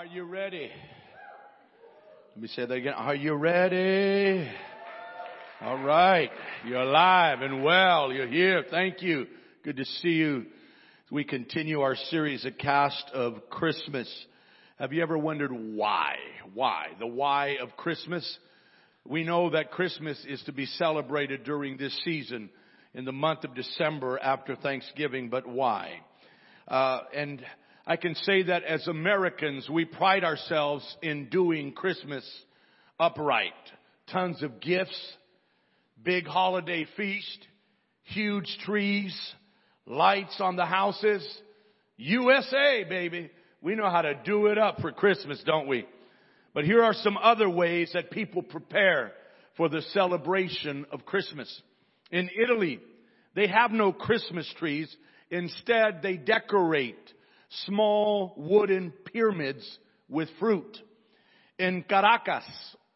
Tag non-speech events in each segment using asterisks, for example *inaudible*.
Are you ready? Let me say that again. Are you ready? All right. You're alive and well. You're here. Thank you. Good to see you. We continue our series, A Cast of Christmas. Have you ever wondered why? Why? The why of Christmas? We know that Christmas is to be celebrated during this season in the month of December after Thanksgiving, but why? Uh, and I can say that as Americans, we pride ourselves in doing Christmas upright. Tons of gifts, big holiday feast, huge trees, lights on the houses. USA, baby. We know how to do it up for Christmas, don't we? But here are some other ways that people prepare for the celebration of Christmas. In Italy, they have no Christmas trees. Instead, they decorate small wooden pyramids with fruit. In Caracas,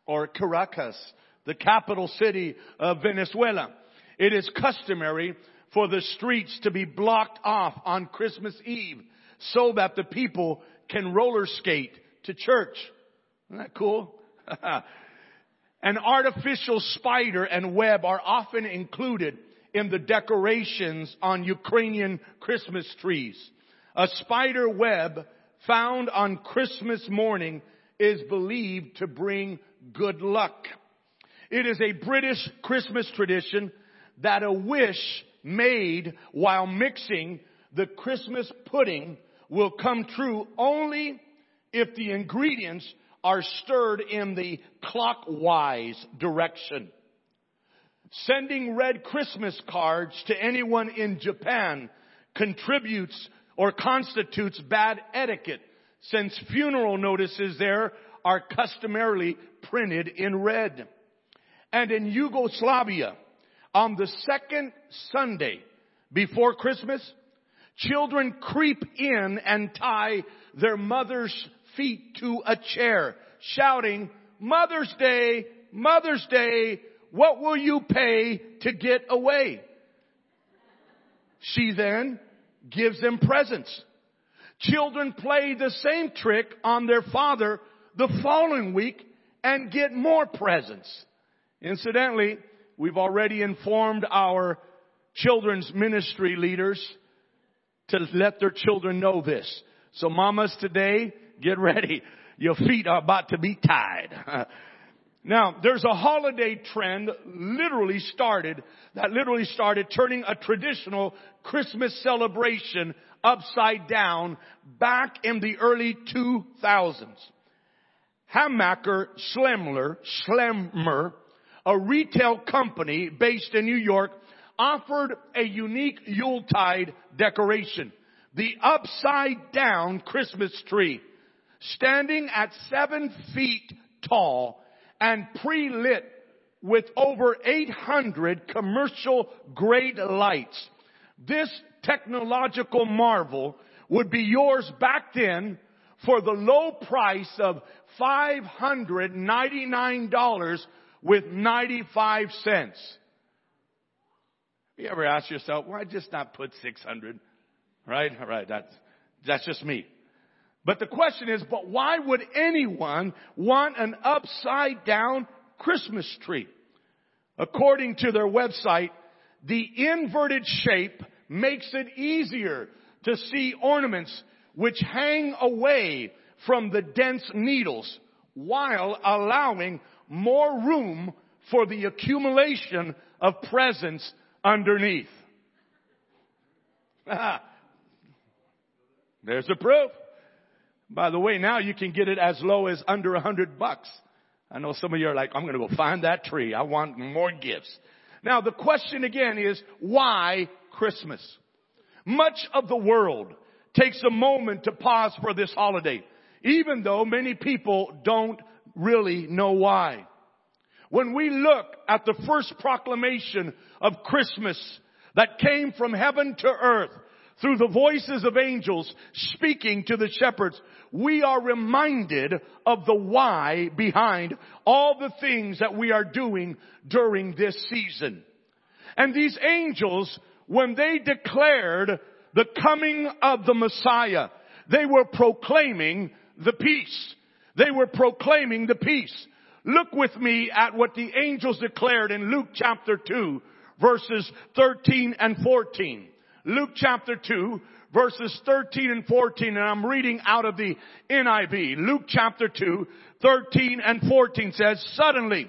or Caracas, the capital city of Venezuela, it is customary for the streets to be blocked off on Christmas Eve so that the people can roller skate to church. Isn't that cool? *laughs* An artificial spider and web are often included in the decorations on Ukrainian Christmas trees. A spider web found on Christmas morning is believed to bring good luck. It is a British Christmas tradition that a wish made while mixing the Christmas pudding will come true only if the ingredients are stirred in the clockwise direction. Sending red Christmas cards to anyone in Japan contributes or constitutes bad etiquette since funeral notices there are customarily printed in red. And in Yugoslavia, on the second Sunday before Christmas, children creep in and tie their mother's feet to a chair, shouting, Mother's Day, Mother's Day, what will you pay to get away? She then gives them presents. Children play the same trick on their father the following week and get more presents. Incidentally, we've already informed our children's ministry leaders to let their children know this. So mamas today, get ready. Your feet are about to be tied. *laughs* Now, there's a holiday trend literally started, that literally started turning a traditional Christmas celebration upside down back in the early 2000s. Hammacher Schlemmer, Schlemmer, a retail company based in New York, offered a unique Yuletide decoration. The upside down Christmas tree. Standing at seven feet tall, and pre-lit with over 800 commercial grade lights. This technological marvel would be yours back then for the low price of $599 with 95 cents. You ever ask yourself, why just not put 600? Right? All right. That's, that's just me. But the question is, but why would anyone want an upside down Christmas tree? According to their website, the inverted shape makes it easier to see ornaments which hang away from the dense needles while allowing more room for the accumulation of presents underneath. *laughs* There's the proof. By the way, now you can get it as low as under a hundred bucks. I know some of you are like, I'm going to go find that tree. I want more gifts. Now the question again is, why Christmas? Much of the world takes a moment to pause for this holiday, even though many people don't really know why. When we look at the first proclamation of Christmas that came from heaven to earth, through the voices of angels speaking to the shepherds, we are reminded of the why behind all the things that we are doing during this season. And these angels, when they declared the coming of the Messiah, they were proclaiming the peace. They were proclaiming the peace. Look with me at what the angels declared in Luke chapter 2 verses 13 and 14. Luke chapter 2 verses 13 and 14 and I'm reading out of the NIV. Luke chapter 2 13 and 14 says, suddenly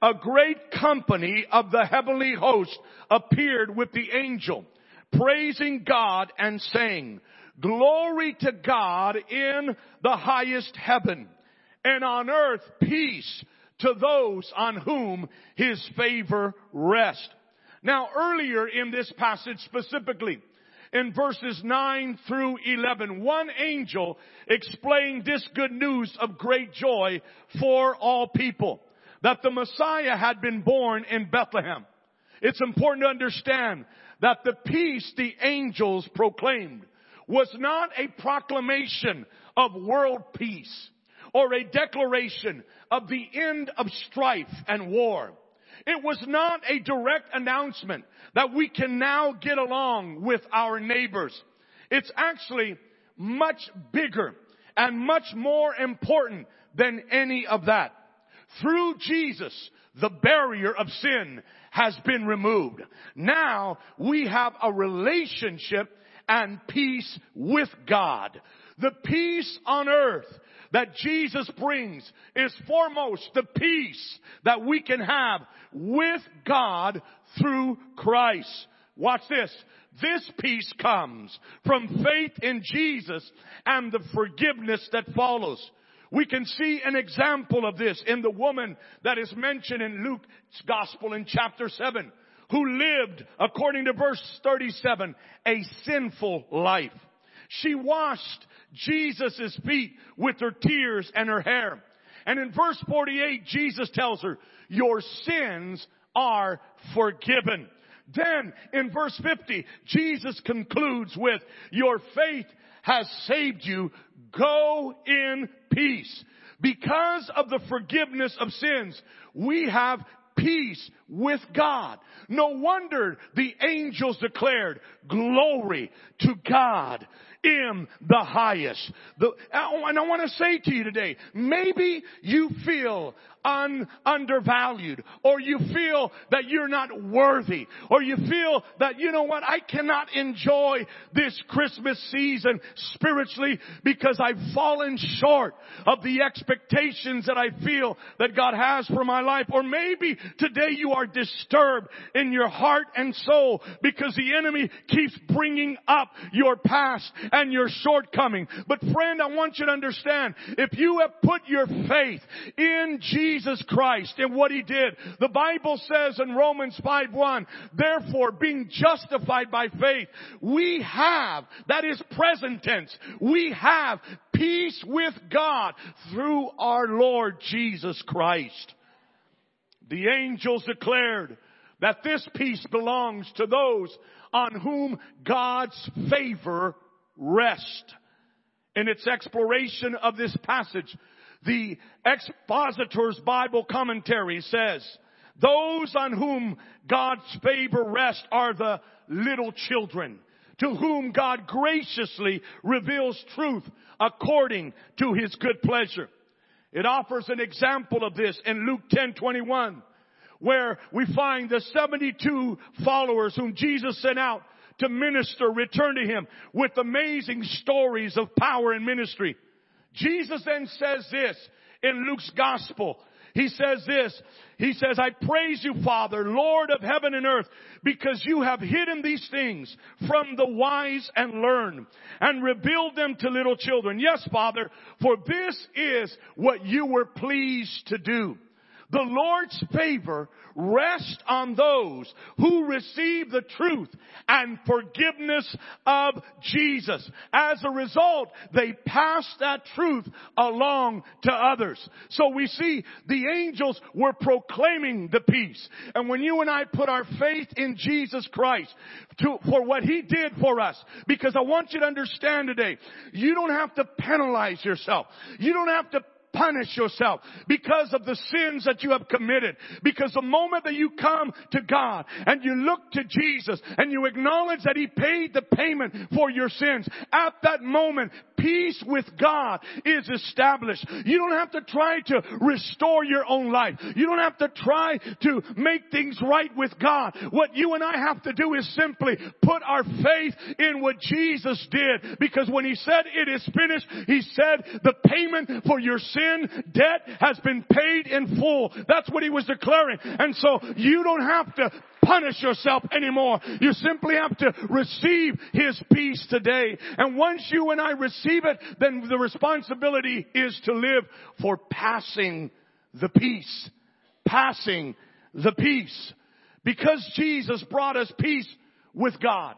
a great company of the heavenly host appeared with the angel, praising God and saying, glory to God in the highest heaven and on earth peace to those on whom his favor rests. Now earlier in this passage specifically, in verses 9 through 11, one angel explained this good news of great joy for all people. That the Messiah had been born in Bethlehem. It's important to understand that the peace the angels proclaimed was not a proclamation of world peace or a declaration of the end of strife and war. It was not a direct announcement that we can now get along with our neighbors. It's actually much bigger and much more important than any of that. Through Jesus, the barrier of sin has been removed. Now we have a relationship and peace with God. The peace on earth that Jesus brings is foremost the peace that we can have with God through Christ. Watch this. This peace comes from faith in Jesus and the forgiveness that follows. We can see an example of this in the woman that is mentioned in Luke's gospel in chapter 7, who lived, according to verse 37, a sinful life. She washed Jesus' feet with her tears and her hair. And in verse 48, Jesus tells her, your sins are forgiven. Then in verse 50, Jesus concludes with, your faith has saved you. Go in peace. Because of the forgiveness of sins, we have peace with God. No wonder the angels declared, glory to God in the highest. The, and I want to say to you today, maybe you feel un, undervalued or you feel that you're not worthy or you feel that, you know what, I cannot enjoy this Christmas season spiritually because I've fallen short of the expectations that I feel that God has for my life. Or maybe today you are disturbed in your heart and soul because the enemy keeps bringing up your past and your shortcoming. But friend, I want you to understand, if you have put your faith in Jesus Christ and what He did, the Bible says in Romans 5 1, therefore being justified by faith, we have, that is present tense, we have peace with God through our Lord Jesus Christ. The angels declared that this peace belongs to those on whom God's favor rests. In its exploration of this passage, the expositor's Bible commentary says, those on whom God's favor rests are the little children to whom God graciously reveals truth according to his good pleasure. It offers an example of this in Luke 10 21, where we find the 72 followers whom Jesus sent out to minister return to him with amazing stories of power and ministry. Jesus then says this in Luke's gospel. He says this. He says, I praise you, Father, Lord of heaven and earth, because you have hidden these things from the wise and learned and revealed them to little children. Yes, Father, for this is what you were pleased to do. The Lord's favor rests on those who receive the truth and forgiveness of Jesus. As a result, they pass that truth along to others. So we see the angels were proclaiming the peace. And when you and I put our faith in Jesus Christ to, for what He did for us, because I want you to understand today, you don't have to penalize yourself. You don't have to punish yourself because of the sins that you have committed. Because the moment that you come to God and you look to Jesus and you acknowledge that He paid the payment for your sins, at that moment, peace with God is established. You don't have to try to restore your own life. You don't have to try to make things right with God. What you and I have to do is simply put our faith in what Jesus did. Because when He said it is finished, He said the payment for your sin debt has been paid in full. That's what He was declaring. And so you don't have to punish yourself anymore. You simply have to receive His peace today. And once you and I receive it, then the responsibility is to live for passing the peace. Passing the peace. Because Jesus brought us peace with God.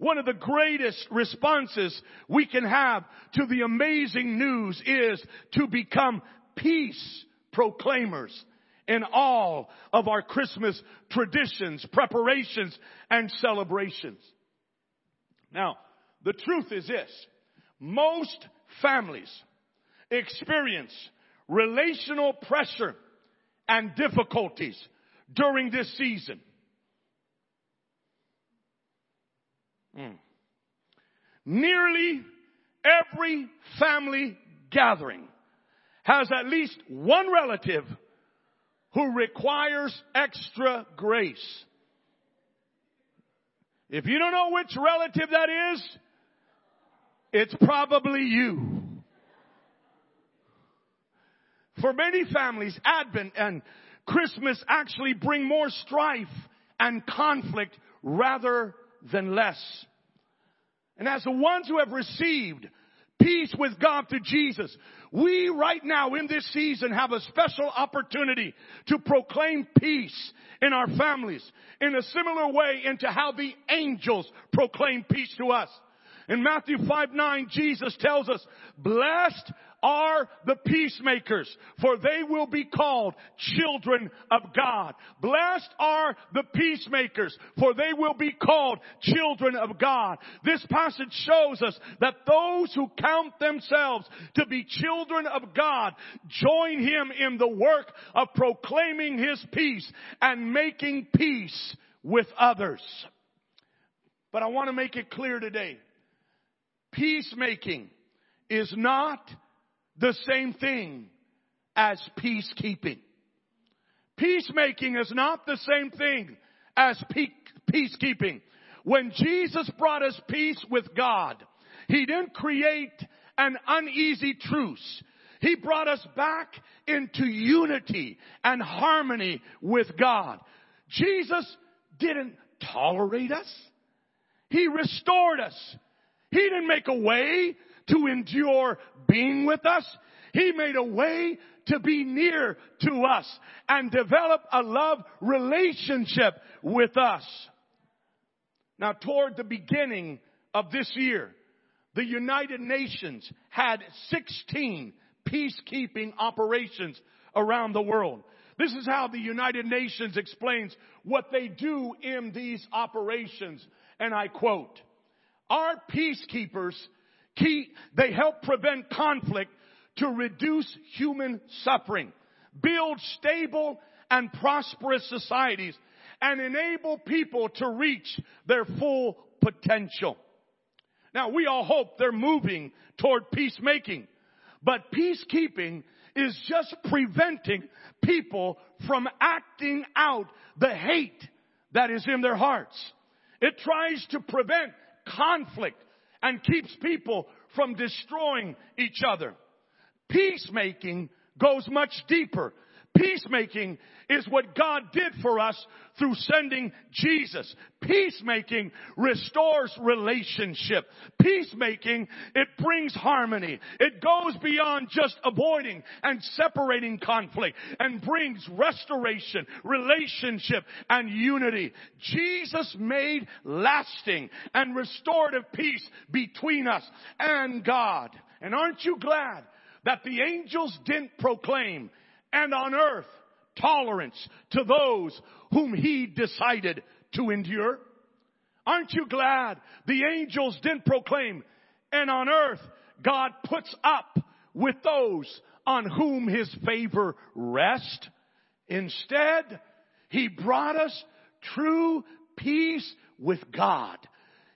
One of the greatest responses we can have to the amazing news is to become peace proclaimers in all of our Christmas traditions, preparations, and celebrations. Now, the truth is this. Most families experience relational pressure and difficulties during this season. Mm. Nearly every family gathering has at least one relative who requires extra grace. If you don't know which relative that is, it's probably you. For many families, Advent and Christmas actually bring more strife and conflict rather than less. And as the ones who have received peace with God through Jesus, we right now in this season have a special opportunity to proclaim peace in our families in a similar way into how the angels proclaim peace to us. In Matthew 5 9, Jesus tells us, blessed are the peacemakers, for they will be called children of God. Blessed are the peacemakers, for they will be called children of God. This passage shows us that those who count themselves to be children of God join Him in the work of proclaiming His peace and making peace with others. But I want to make it clear today. Peacemaking is not the same thing as peacekeeping. Peacemaking is not the same thing as peacekeeping. When Jesus brought us peace with God, He didn't create an uneasy truce. He brought us back into unity and harmony with God. Jesus didn't tolerate us. He restored us. He didn't make a way to endure being with us. He made a way to be near to us and develop a love relationship with us. Now toward the beginning of this year, the United Nations had 16 peacekeeping operations around the world. This is how the United Nations explains what they do in these operations. And I quote, our peacekeepers they help prevent conflict to reduce human suffering, build stable and prosperous societies, and enable people to reach their full potential. Now we all hope they're moving toward peacemaking, but peacekeeping is just preventing people from acting out the hate that is in their hearts. It tries to prevent conflict and keeps people from destroying each other. Peacemaking goes much deeper. Peacemaking is what God did for us through sending Jesus. Peacemaking restores relationship. Peacemaking, it brings harmony. It goes beyond just avoiding and separating conflict and brings restoration, relationship, and unity. Jesus made lasting and restorative peace between us and God. And aren't you glad that the angels didn't proclaim and on earth tolerance to those whom he decided to endure? Aren't you glad the angels didn't proclaim and on earth God puts up with those on whom his favor rests. Instead, he brought us true peace with God.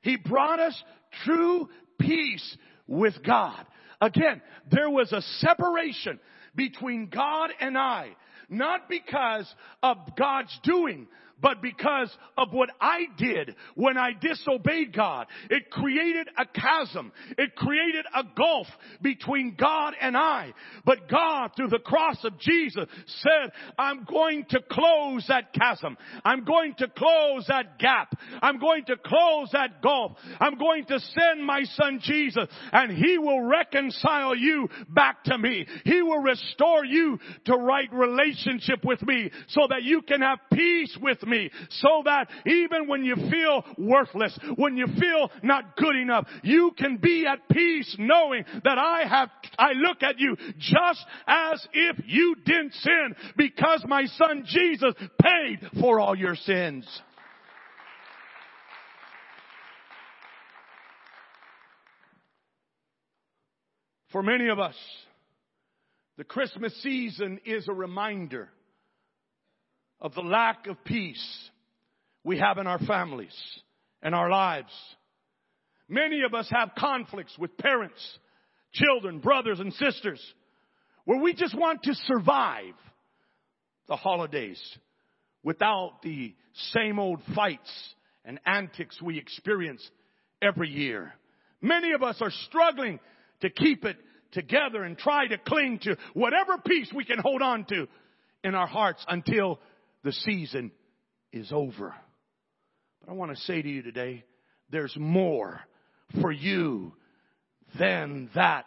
He brought us true peace with God. Again, there was a separation between God and I, not because of God's doing, but because of what I did when I disobeyed God. It created a chasm. It created a gulf between God and I. But God, through the cross of Jesus, said, I'm going to close that chasm. I'm going to close that gap. I'm going to close that gulf. I'm going to send my son Jesus and he will reconcile you back to me. He will restore you to right relationship with me so that you can have peace with me so that even when you feel worthless, when you feel not good enough, you can be at peace knowing that I have, I look at you just as if you didn't sin because my son Jesus paid for all your sins. For many of us, the Christmas season is a reminder of the lack of peace we have in our families and our lives. Many of us have conflicts with parents, children, brothers and sisters where we just want to survive the holidays without the same old fights and antics we experience every year. Many of us are struggling to keep it together and try to cling to whatever peace we can hold on to in our hearts until the season is over. But I want to say to you today, there's more for you than that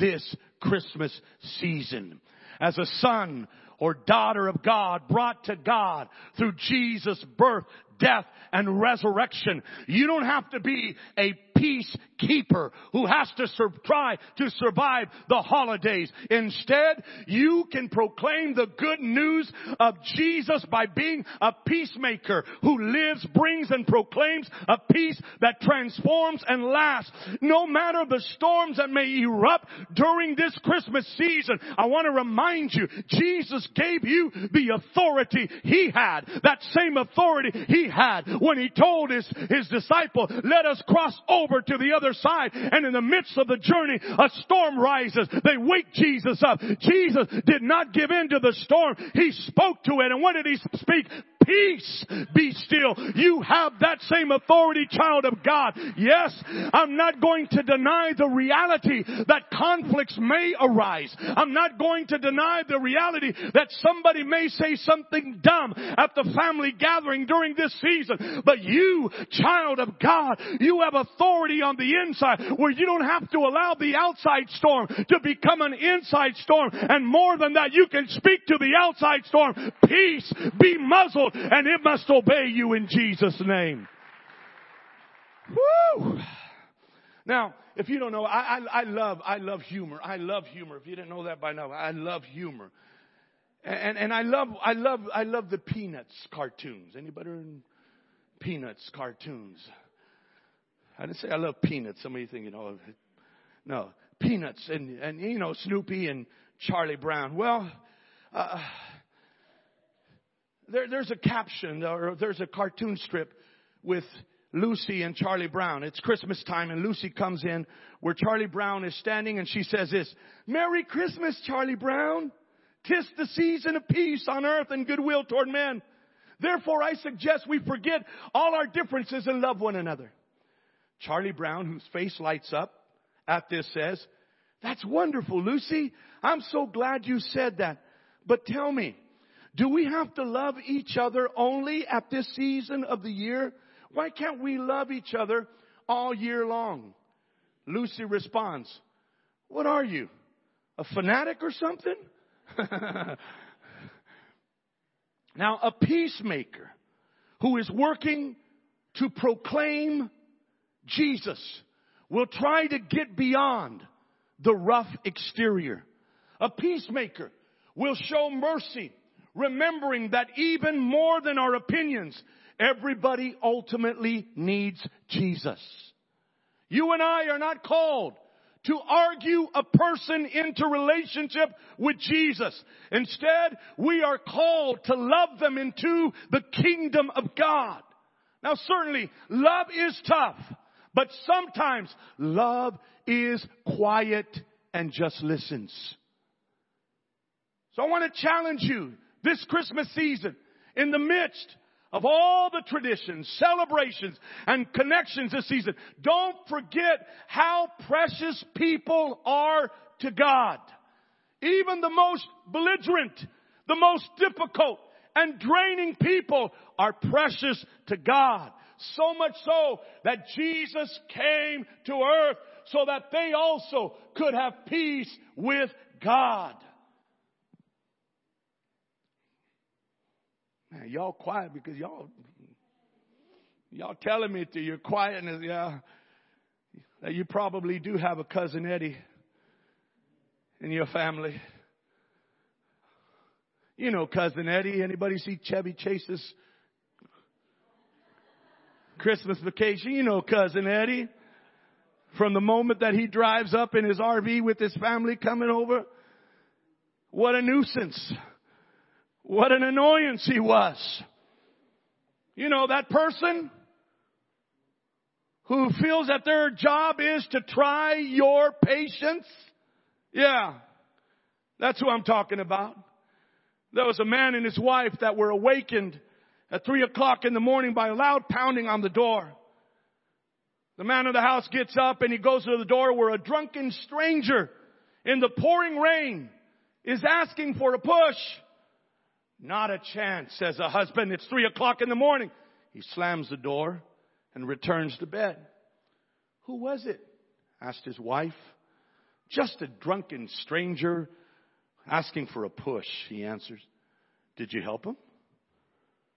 this Christmas season. As a son or daughter of God brought to God through Jesus' birth, death, and resurrection. You don't have to be a peacekeeper who has to sur- try to survive the holidays. Instead, you can proclaim the good news of Jesus by being a peacemaker who lives, brings, and proclaims a peace that transforms and lasts. No matter the storms that may erupt during this Christmas season, I want to remind you, Jesus gave you the authority He had. That same authority He had when He told His, His disciple, let us cross over to the other side. And in the midst of the journey, a storm rises. They wake Jesus up. Jesus did not give in to the storm. He spoke to it. And what did He speak? Peace, be still. You have that same authority, child of God. Yes, I'm not going to deny the reality that conflicts may arise. I'm not going to deny the reality that somebody may say something dumb at the family gathering during this season. But you, child of God, you have authority on the inside where you don't have to allow the outside storm to become an inside storm. And more than that, you can speak to the outside storm. Peace, be muzzled and it must obey you in Jesus' name. Woo! Now, if you don't know, I, I, I, love, I love humor. I love humor. If you didn't know that by now, I love humor. And, and I love, I love, I love the Peanuts cartoons. Anybody in Peanuts cartoons? I didn't say I love Peanuts. Some of you think, you know, no, Peanuts and, and, you know, Snoopy and Charlie Brown. Well, uh, there, there's a caption or there's a cartoon strip with Lucy and Charlie Brown. It's Christmas time and Lucy comes in where Charlie Brown is standing and she says this, Merry Christmas, Charlie Brown. Tis the season of peace on earth and goodwill toward men. Therefore I suggest we forget all our differences and love one another. Charlie Brown, whose face lights up at this says, that's wonderful, Lucy. I'm so glad you said that. But tell me, do we have to love each other only at this season of the year? Why can't we love each other all year long? Lucy responds, What are you? A fanatic or something? *laughs* now, a peacemaker who is working to proclaim Jesus will try to get beyond the rough exterior. A peacemaker will show mercy remembering that even more than our opinions, everybody ultimately needs Jesus. You and I are not called to argue a person into relationship with Jesus. Instead, we are called to love them into the kingdom of God. Now certainly, love is tough, but sometimes love is quiet and just listens. So I want to challenge you this Christmas season in the midst of all the traditions, celebrations, and connections this season. Don't forget how precious people are to God. Even the most belligerent, the most difficult, and draining people are precious to God. So much so that Jesus came to earth so that they also could have peace with God. Man, y'all quiet because y'all y'all telling me to your quietness, yeah, that you probably do have a cousin Eddie in your family. You know cousin Eddie. Anybody see Chevy Chase's Christmas vacation? You know cousin Eddie. From the moment that he drives up in his RV with his family coming over, what a nuisance. What an annoyance he was. You know, that person who feels that their job is to try your patience. Yeah. That's who I'm talking about. There was a man and his wife that were awakened at three o'clock in the morning by a loud pounding on the door. The man of the house gets up and he goes to the door where a drunken stranger in the pouring rain is asking for a push. Not a chance, says the husband. It's three o'clock in the morning. He slams the door and returns to bed. Who was it? asked his wife. Just a drunken stranger asking for a push, he answers. Did you help him?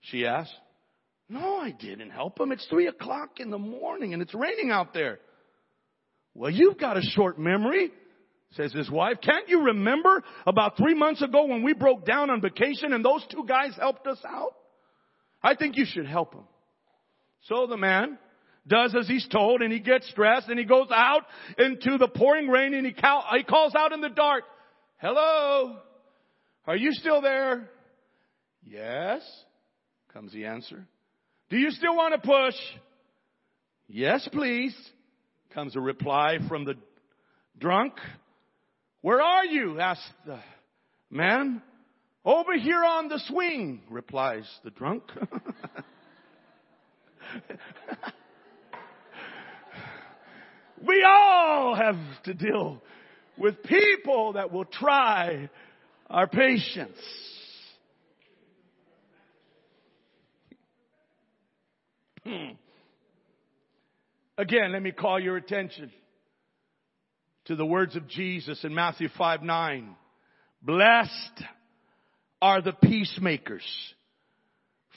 She asks. No, I didn't help him. It's three o'clock in the morning and it's raining out there. Well, you've got a short memory says his wife. Can't you remember about three months ago when we broke down on vacation and those two guys helped us out? I think you should help them. So the man does as he's told and he gets dressed and he goes out into the pouring rain and he, cal- he calls out in the dark, hello, are you still there? Yes, comes the answer. Do you still want to push? Yes, please, comes a reply from the drunk. Where are you? asked the man. Over here on the swing, replies the drunk. *laughs* we all have to deal with people that will try our patience. Hmm. Again, let me call your attention to the words of Jesus in Matthew 5 9. Blessed are the peacemakers,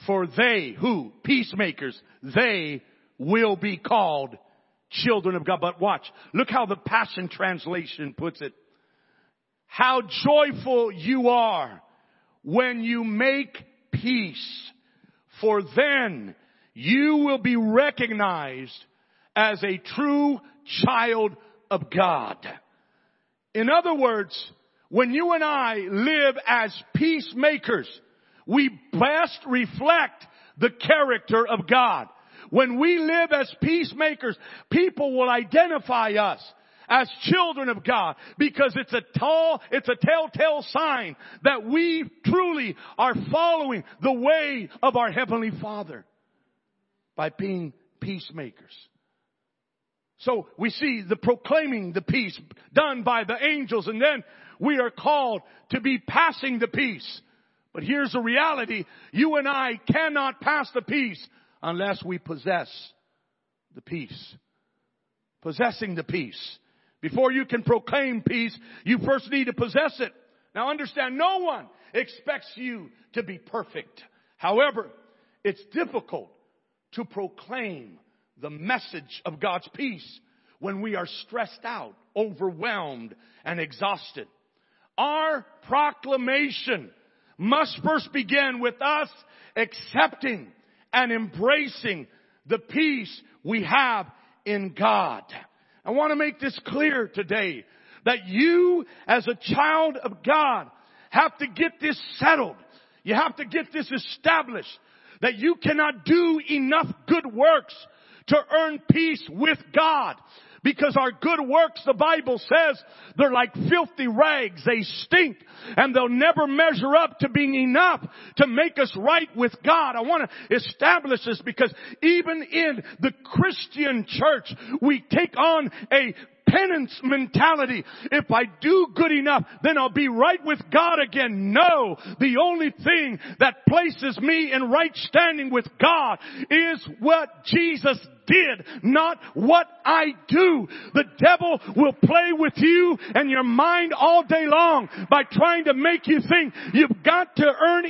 for they, who? Peacemakers, they will be called children of God. But watch, look how the Passion Translation puts it. How joyful you are when you make peace, for then you will be recognized as a true child of God. In other words, when you and I live as peacemakers, we best reflect the character of God. When we live as peacemakers, people will identify us as children of God because it's a tall, it's a telltale sign that we truly are following the way of our Heavenly Father by being peacemakers. So we see the proclaiming the peace done by the angels and then we are called to be passing the peace. But here's the reality. You and I cannot pass the peace unless we possess the peace. Possessing the peace. Before you can proclaim peace, you first need to possess it. Now understand, no one expects you to be perfect. However, it's difficult to proclaim the message of God's peace when we are stressed out, overwhelmed, and exhausted. Our proclamation must first begin with us accepting and embracing the peace we have in God. I want to make this clear today that you as a child of God have to get this settled. You have to get this established that you cannot do enough good works to earn peace with God. Because our good works, the Bible says, they're like filthy rags. They stink and they'll never measure up to being enough to make us right with God. I want to establish this because even in the Christian church, we take on a penance mentality. If I do good enough, then I'll be right with God again. No, the only thing that places me in right standing with God is what Jesus did, not what I do. The devil will play with you and your mind all day long by trying to make you think you've got to earn,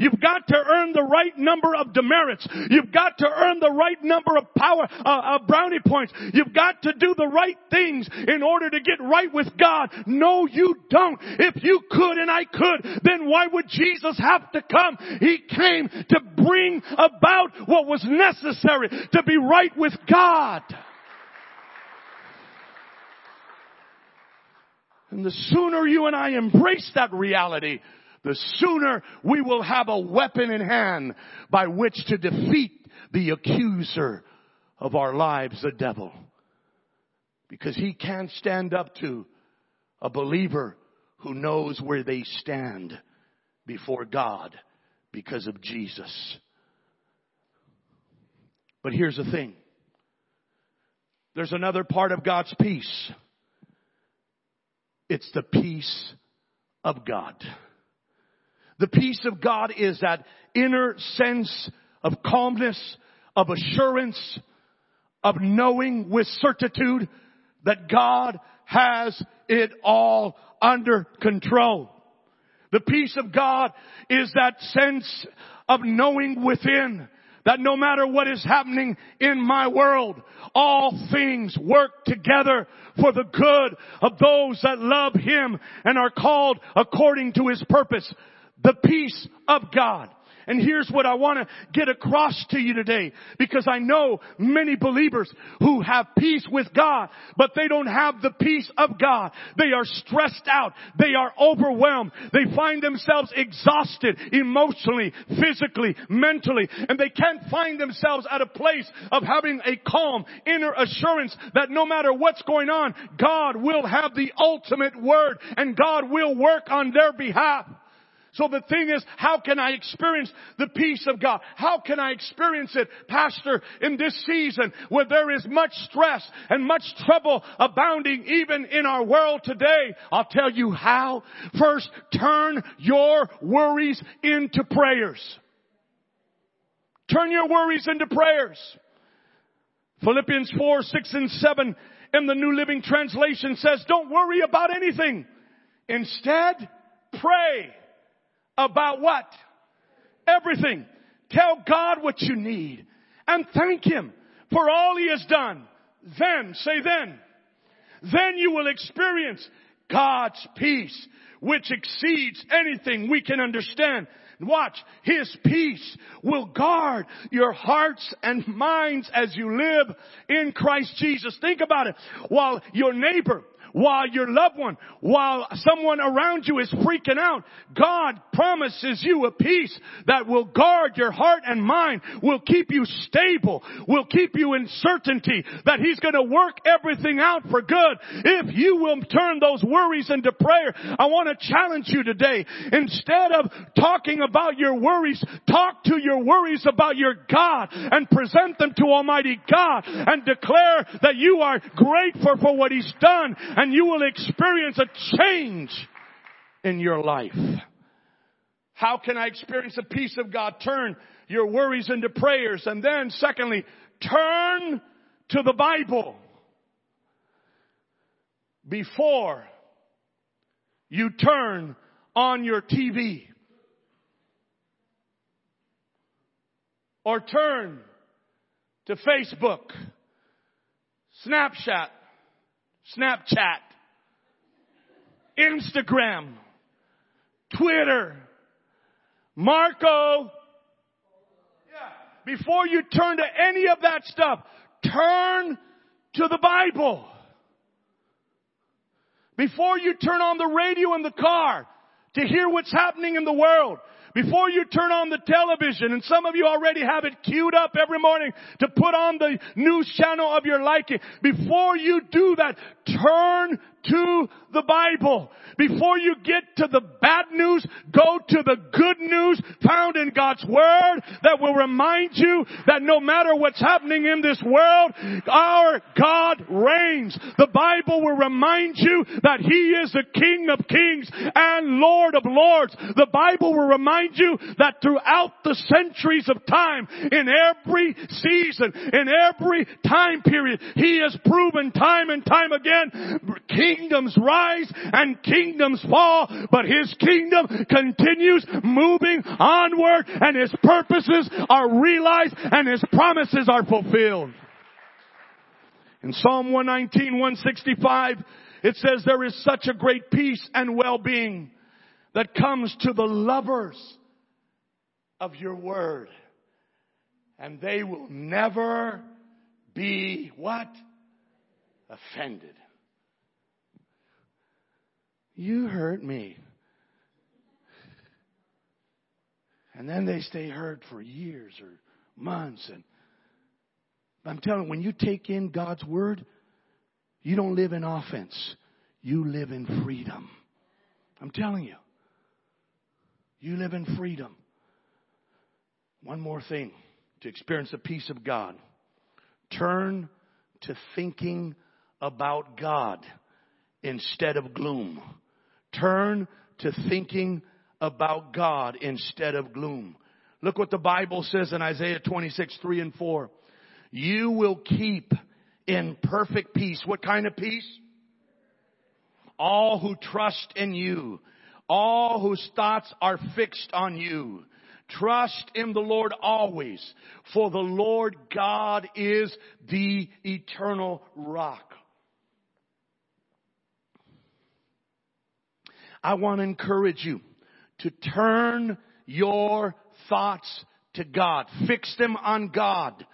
you've got to earn the right number of demerits. You've got to earn the right number of power, uh, uh, brownie points. You've got to do the right things in order to get right with God. No, you don't. If you could and I could, then why would Jesus have to come? He came to bring about what was necessary to be right with God. And the sooner you and I embrace that reality, the sooner we will have a weapon in hand by which to defeat the accuser of our lives, the devil. Because he can't stand up to a believer who knows where they stand before God because of Jesus. But here's the thing. There's another part of God's peace. It's the peace of God. The peace of God is that inner sense of calmness, of assurance, of knowing with certitude that God has it all under control. The peace of God is that sense of knowing within that no matter what is happening in my world, all things work together for the good of those that love Him and are called according to His purpose. The peace of God. And here's what I want to get across to you today because I know many believers who have peace with God, but they don't have the peace of God. They are stressed out. They are overwhelmed. They find themselves exhausted emotionally, physically, mentally, and they can't find themselves at a place of having a calm inner assurance that no matter what's going on, God will have the ultimate word and God will work on their behalf. So the thing is, how can I experience the peace of God? How can I experience it, Pastor, in this season where there is much stress and much trouble abounding even in our world today? I'll tell you how. First, turn your worries into prayers. Turn your worries into prayers. Philippians 4, 6 and 7 in the New Living Translation says, don't worry about anything. Instead, pray about what? Everything. Tell God what you need and thank Him for all He has done. Then, say then, then you will experience God's peace, which exceeds anything we can understand. Watch, His peace will guard your hearts and minds as you live in Christ Jesus. Think about it. While your neighbor while your loved one, while someone around you is freaking out, God promises you a peace that will guard your heart and mind, will keep you stable, will keep you in certainty that He's gonna work everything out for good. If you will turn those worries into prayer, I want to challenge you today. Instead of talking about your worries, talk to your worries about your God and present them to Almighty God and declare that you are grateful for what He's done and and you will experience a change in your life. How can I experience the peace of God? Turn your worries into prayers. And then secondly, turn to the Bible before you turn on your TV. Or turn to Facebook, Snapchat, Snapchat, Instagram, Twitter, Marco. Yeah. Before you turn to any of that stuff, turn to the Bible. Before you turn on the radio in the car to hear what's happening in the world, before you turn on the television, and some of you already have it queued up every morning to put on the news channel of your liking, before you do that, turn to the Bible. Before you get to the bad news, go to the good news found in God's Word that will remind you that no matter what's happening in this world, our God reigns. The Bible will remind you that He is the King of Kings and Lord of Lords. The Bible will remind you that throughout the centuries of time, in every season, in every time period, He has proven time and time again, kingdoms rise and kingdoms fall, but His kingdom continues moving onward and His purposes are realized and His promises are fulfilled. In Psalm 119, 165, it says there is such a great peace and well-being that comes to the lovers of your word. And they will never be what? Offended. You hurt me. And then they stay hurt for years or months. And I'm telling you, when you take in God's word, you don't live in offense. You live in freedom. I'm telling you. You live in freedom. One more thing to experience the peace of God. Turn to thinking about God instead of gloom. Turn to thinking about God instead of gloom. Look what the Bible says in Isaiah 26, 3 and 4. You will keep in perfect peace. What kind of peace? All who trust in you. All whose thoughts are fixed on you. Trust in the Lord always, for the Lord God is the eternal rock. I want to encourage you to turn your thoughts to God. Fix them on God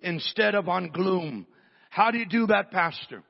instead of on gloom. How do you do that, Pastor?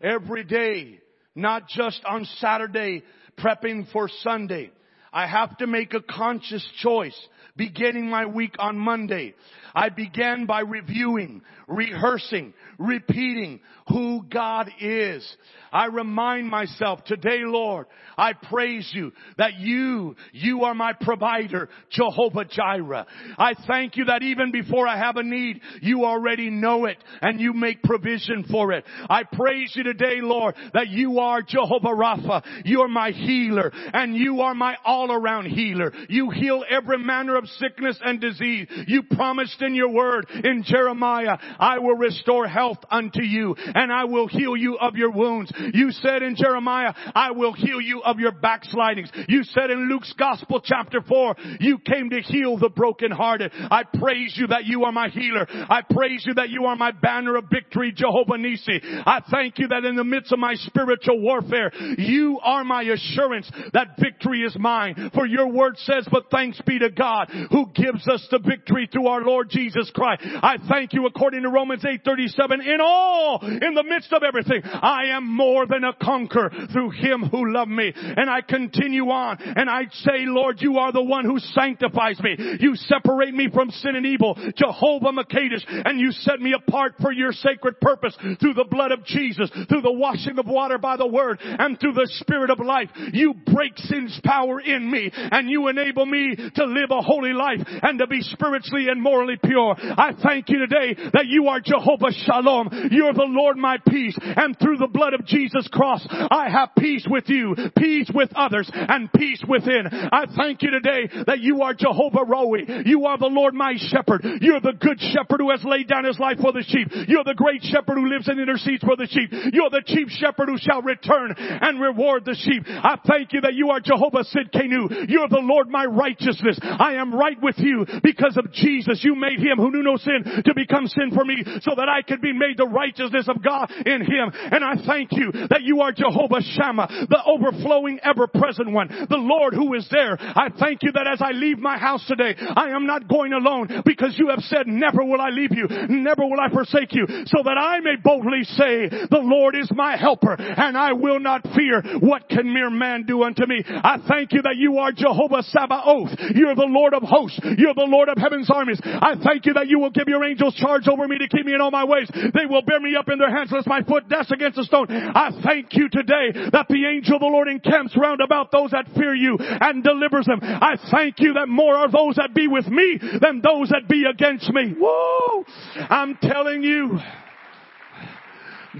Every day, not just on Saturday, prepping for Sunday. I have to make a conscious choice beginning my week on Monday. I began by reviewing, rehearsing, repeating who God is. I remind myself today, Lord, I praise you that you, you are my provider, Jehovah Jireh. I thank you that even before I have a need, you already know it and you make provision for it. I praise you today, Lord, that you are Jehovah Rapha. You're my healer and you are my all around healer. You heal every manner of sickness and disease. You promised in your word in Jeremiah, I will restore health unto you and I will heal you of your wounds. You said in Jeremiah, I will heal you of your backslidings. You said in Luke's gospel chapter four, you came to heal the brokenhearted. I praise you that you are my healer. I praise you that you are my banner of victory, Jehovah Nisi. I thank you that in the midst of my spiritual warfare, you are my assurance that victory is mine. For your word says, but thanks be to God who gives us the victory through our Lord Jesus Christ. I thank you according to Romans 8:37 in all in the midst of everything I am more than a conqueror through him who loved me. And I continue on and I say, Lord, you are the one who sanctifies me. You separate me from sin and evil, Jehovah Makadish, and you set me apart for your sacred purpose through the blood of Jesus, through the washing of water by the word, and through the spirit of life. You break sin's power in me and you enable me to live a holy life and to be spiritually and morally pure. I thank you today that you are Jehovah Shalom. You're the Lord my peace. And through the blood of Jesus cross, I have peace with you, peace with others, and peace within. I thank you today that you are Jehovah Roi. You are the Lord my shepherd. You're the good shepherd who has laid down his life for the sheep. You're the great shepherd who lives and intercedes for the sheep. You're the chief shepherd who shall return and reward the sheep. I thank you that you are Jehovah new. You're the Lord my righteousness. I am right with you because of Jesus. You made him who knew no sin to become sin for me so that I could be made the righteousness of God in him. And I thank you that you are Jehovah Shammah, the overflowing ever present one, the Lord who is there. I thank you that as I leave my house today, I am not going alone because you have said never will I leave you, never will I forsake you so that I may boldly say the Lord is my helper and I will not fear what can mere man do unto me. I thank you that you are Jehovah Sabaoth. You're the Lord of hosts. You're the Lord of heaven's armies. I thank you that you will give your angels charge over me to keep me in all my ways. They will bear me up in their hands lest my foot dash against a stone. I thank you today that the angel of the Lord encamps round about those that fear you and delivers them. I thank you that more are those that be with me than those that be against me. Whoa! I'm telling you,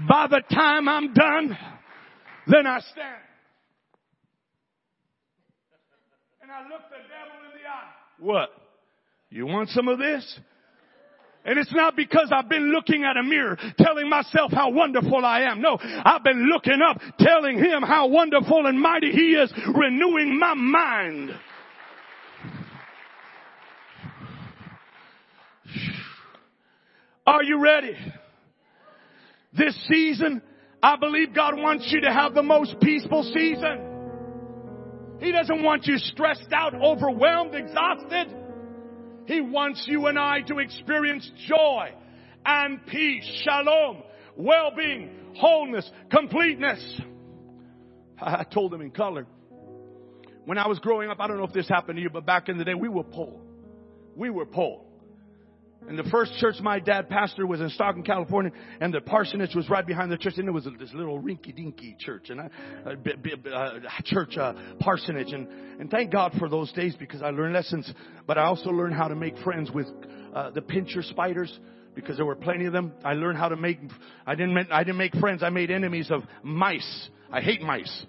by the time I'm done, then I stand. And I look the devil. What? You want some of this? And it's not because I've been looking at a mirror telling myself how wonderful I am. No, I've been looking up telling him how wonderful and mighty he is, renewing my mind. Are you ready? This season, I believe God wants you to have the most peaceful season. He doesn't want you stressed out, overwhelmed, exhausted. He wants you and I to experience joy and peace, shalom, well-being, wholeness, completeness. *laughs* I told him in color. When I was growing up, I don't know if this happened to you, but back in the day, we were poor. We were poor. And the first church my dad pastored was in Stockton, California, and the parsonage was right behind the church, and it was this little rinky-dinky church, and a, a, a church uh, parsonage. And, and thank God for those days because I learned lessons, but I also learned how to make friends with uh, the pincher spiders because there were plenty of them. I learned how to make. I didn't. I didn't make friends. I made enemies of mice. I hate mice,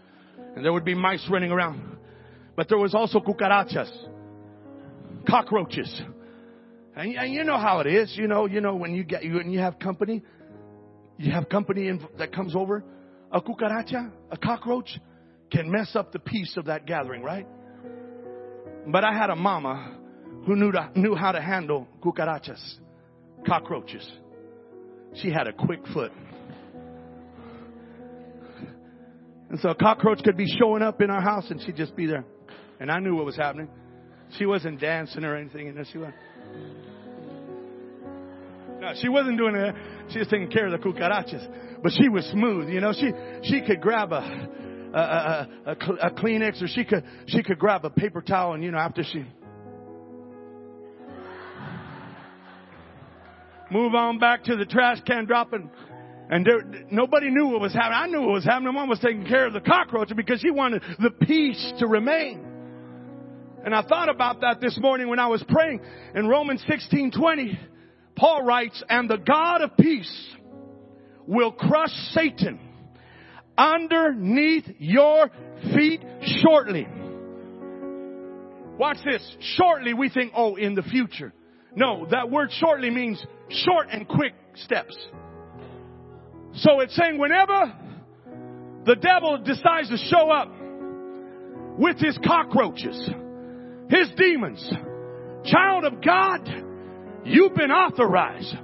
and there would be mice running around. But there was also cucarachas, cockroaches. And, and you know how it is. You know, you know when you get when you have company, you have company in, that comes over. A cucaracha, a cockroach, can mess up the peace of that gathering, right? But I had a mama who knew to, knew how to handle cucarachas, cockroaches. She had a quick foot. And so a cockroach could be showing up in our house and she'd just be there. And I knew what was happening. She wasn't dancing or anything, and she was. No, she wasn't doing that. She was taking care of the cucarachas. But she was smooth, you know. She she could grab a a, a, a, a Kleenex or she could she could grab a paper towel and you know after she move on back to the trash can dropping and there, nobody knew what was happening. I knew what was happening. Mom was taking care of the cockroach because she wanted the peace to remain. And I thought about that this morning when I was praying in Romans 16, 20. Paul writes, and the God of peace will crush Satan underneath your feet shortly. Watch this. Shortly we think, oh, in the future. No, that word shortly means short and quick steps. So it's saying whenever the devil decides to show up with his cockroaches, his demons, child of God, You've been authorized.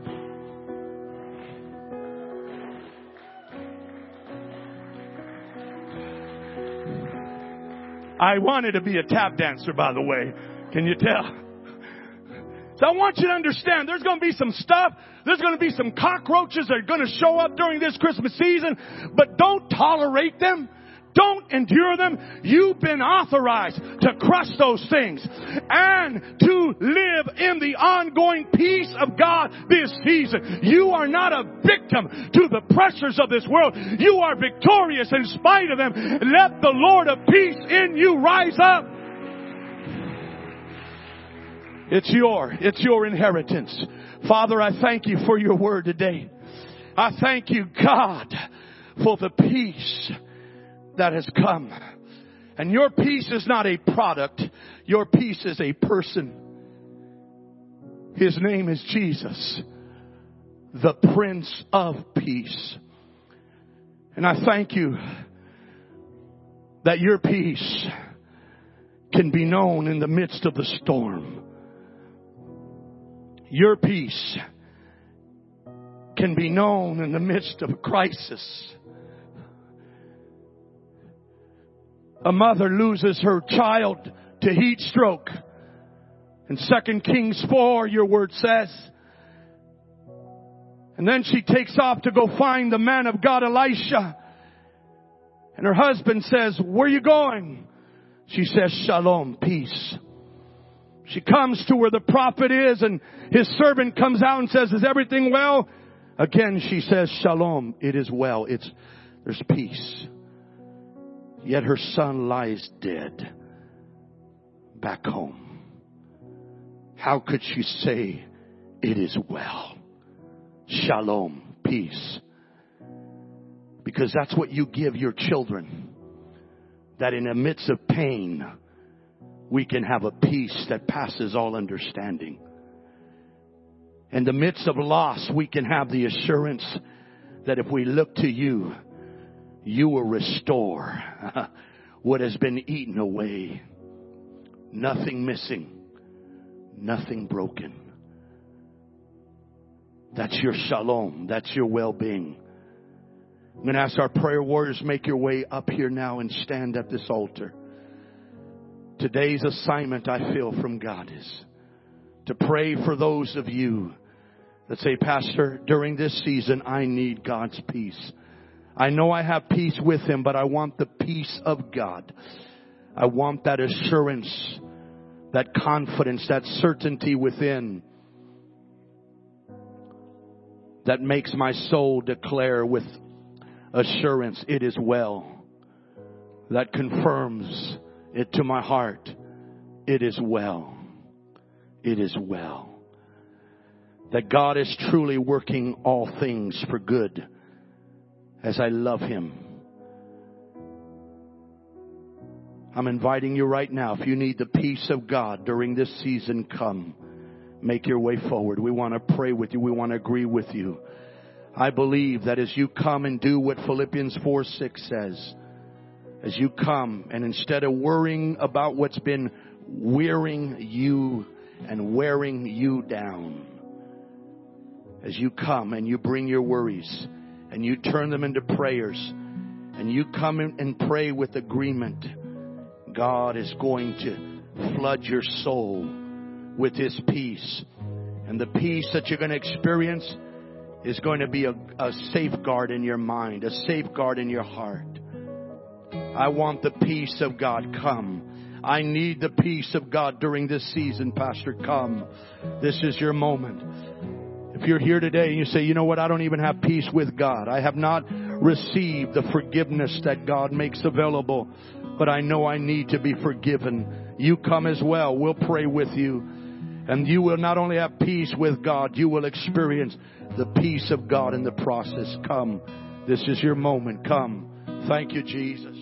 I wanted to be a tap dancer, by the way. Can you tell? So I want you to understand there's going to be some stuff, there's going to be some cockroaches that are going to show up during this Christmas season, but don't tolerate them. Don't endure them. You've been authorized to crush those things and to live in the ongoing peace of God this season. You are not a victim to the pressures of this world. You are victorious in spite of them. Let the Lord of peace in you rise up. It's your, it's your inheritance. Father, I thank you for your word today. I thank you, God, for the peace that has come. And your peace is not a product. Your peace is a person. His name is Jesus, the Prince of Peace. And I thank you that your peace can be known in the midst of the storm. Your peace can be known in the midst of a crisis. A mother loses her child to heat stroke. In 2 Kings 4, your word says, and then she takes off to go find the man of God, Elisha. And her husband says, where are you going? She says, shalom, peace. She comes to where the prophet is and his servant comes out and says, is everything well? Again, she says, shalom, it is well. It's, there's peace. Yet her son lies dead back home. How could she say, it is well? Shalom, peace. Because that's what you give your children. That in the midst of pain, we can have a peace that passes all understanding. In the midst of loss, we can have the assurance that if we look to you, you will restore *laughs* what has been eaten away. Nothing missing, nothing broken. That's your shalom. That's your well-being. I'm going to ask our prayer warriors make your way up here now and stand at this altar. Today's assignment I feel from God is to pray for those of you that say, Pastor, during this season I need God's peace. I know I have peace with Him, but I want the peace of God. I want that assurance, that confidence, that certainty within that makes my soul declare with assurance, it is well. That confirms it to my heart. It is well. It is well. That God is truly working all things for good as I love Him. I'm inviting you right now. If you need the peace of God during this season, come. Make your way forward. We want to pray with you. We want to agree with you. I believe that as you come and do what Philippians 4 6 says, as you come and instead of worrying about what's been wearing you and wearing you down, as you come and you bring your worries and you turn them into prayers and you come and pray with agreement, God is going to flood your soul with His peace. And the peace that you're going to experience is going to be a, a safeguard in your mind, a safeguard in your heart. I want the peace of God. Come. I need the peace of God during this season, Pastor. Come. This is your moment. If you're here today and you say, you know what, I don't even have peace with God. I have not received the forgiveness that God makes available, but I know I need to be forgiven. You come as well. We'll pray with you. And you will not only have peace with God, you will experience the peace of God in the process. Come. This is your moment. Come. Thank you, Jesus.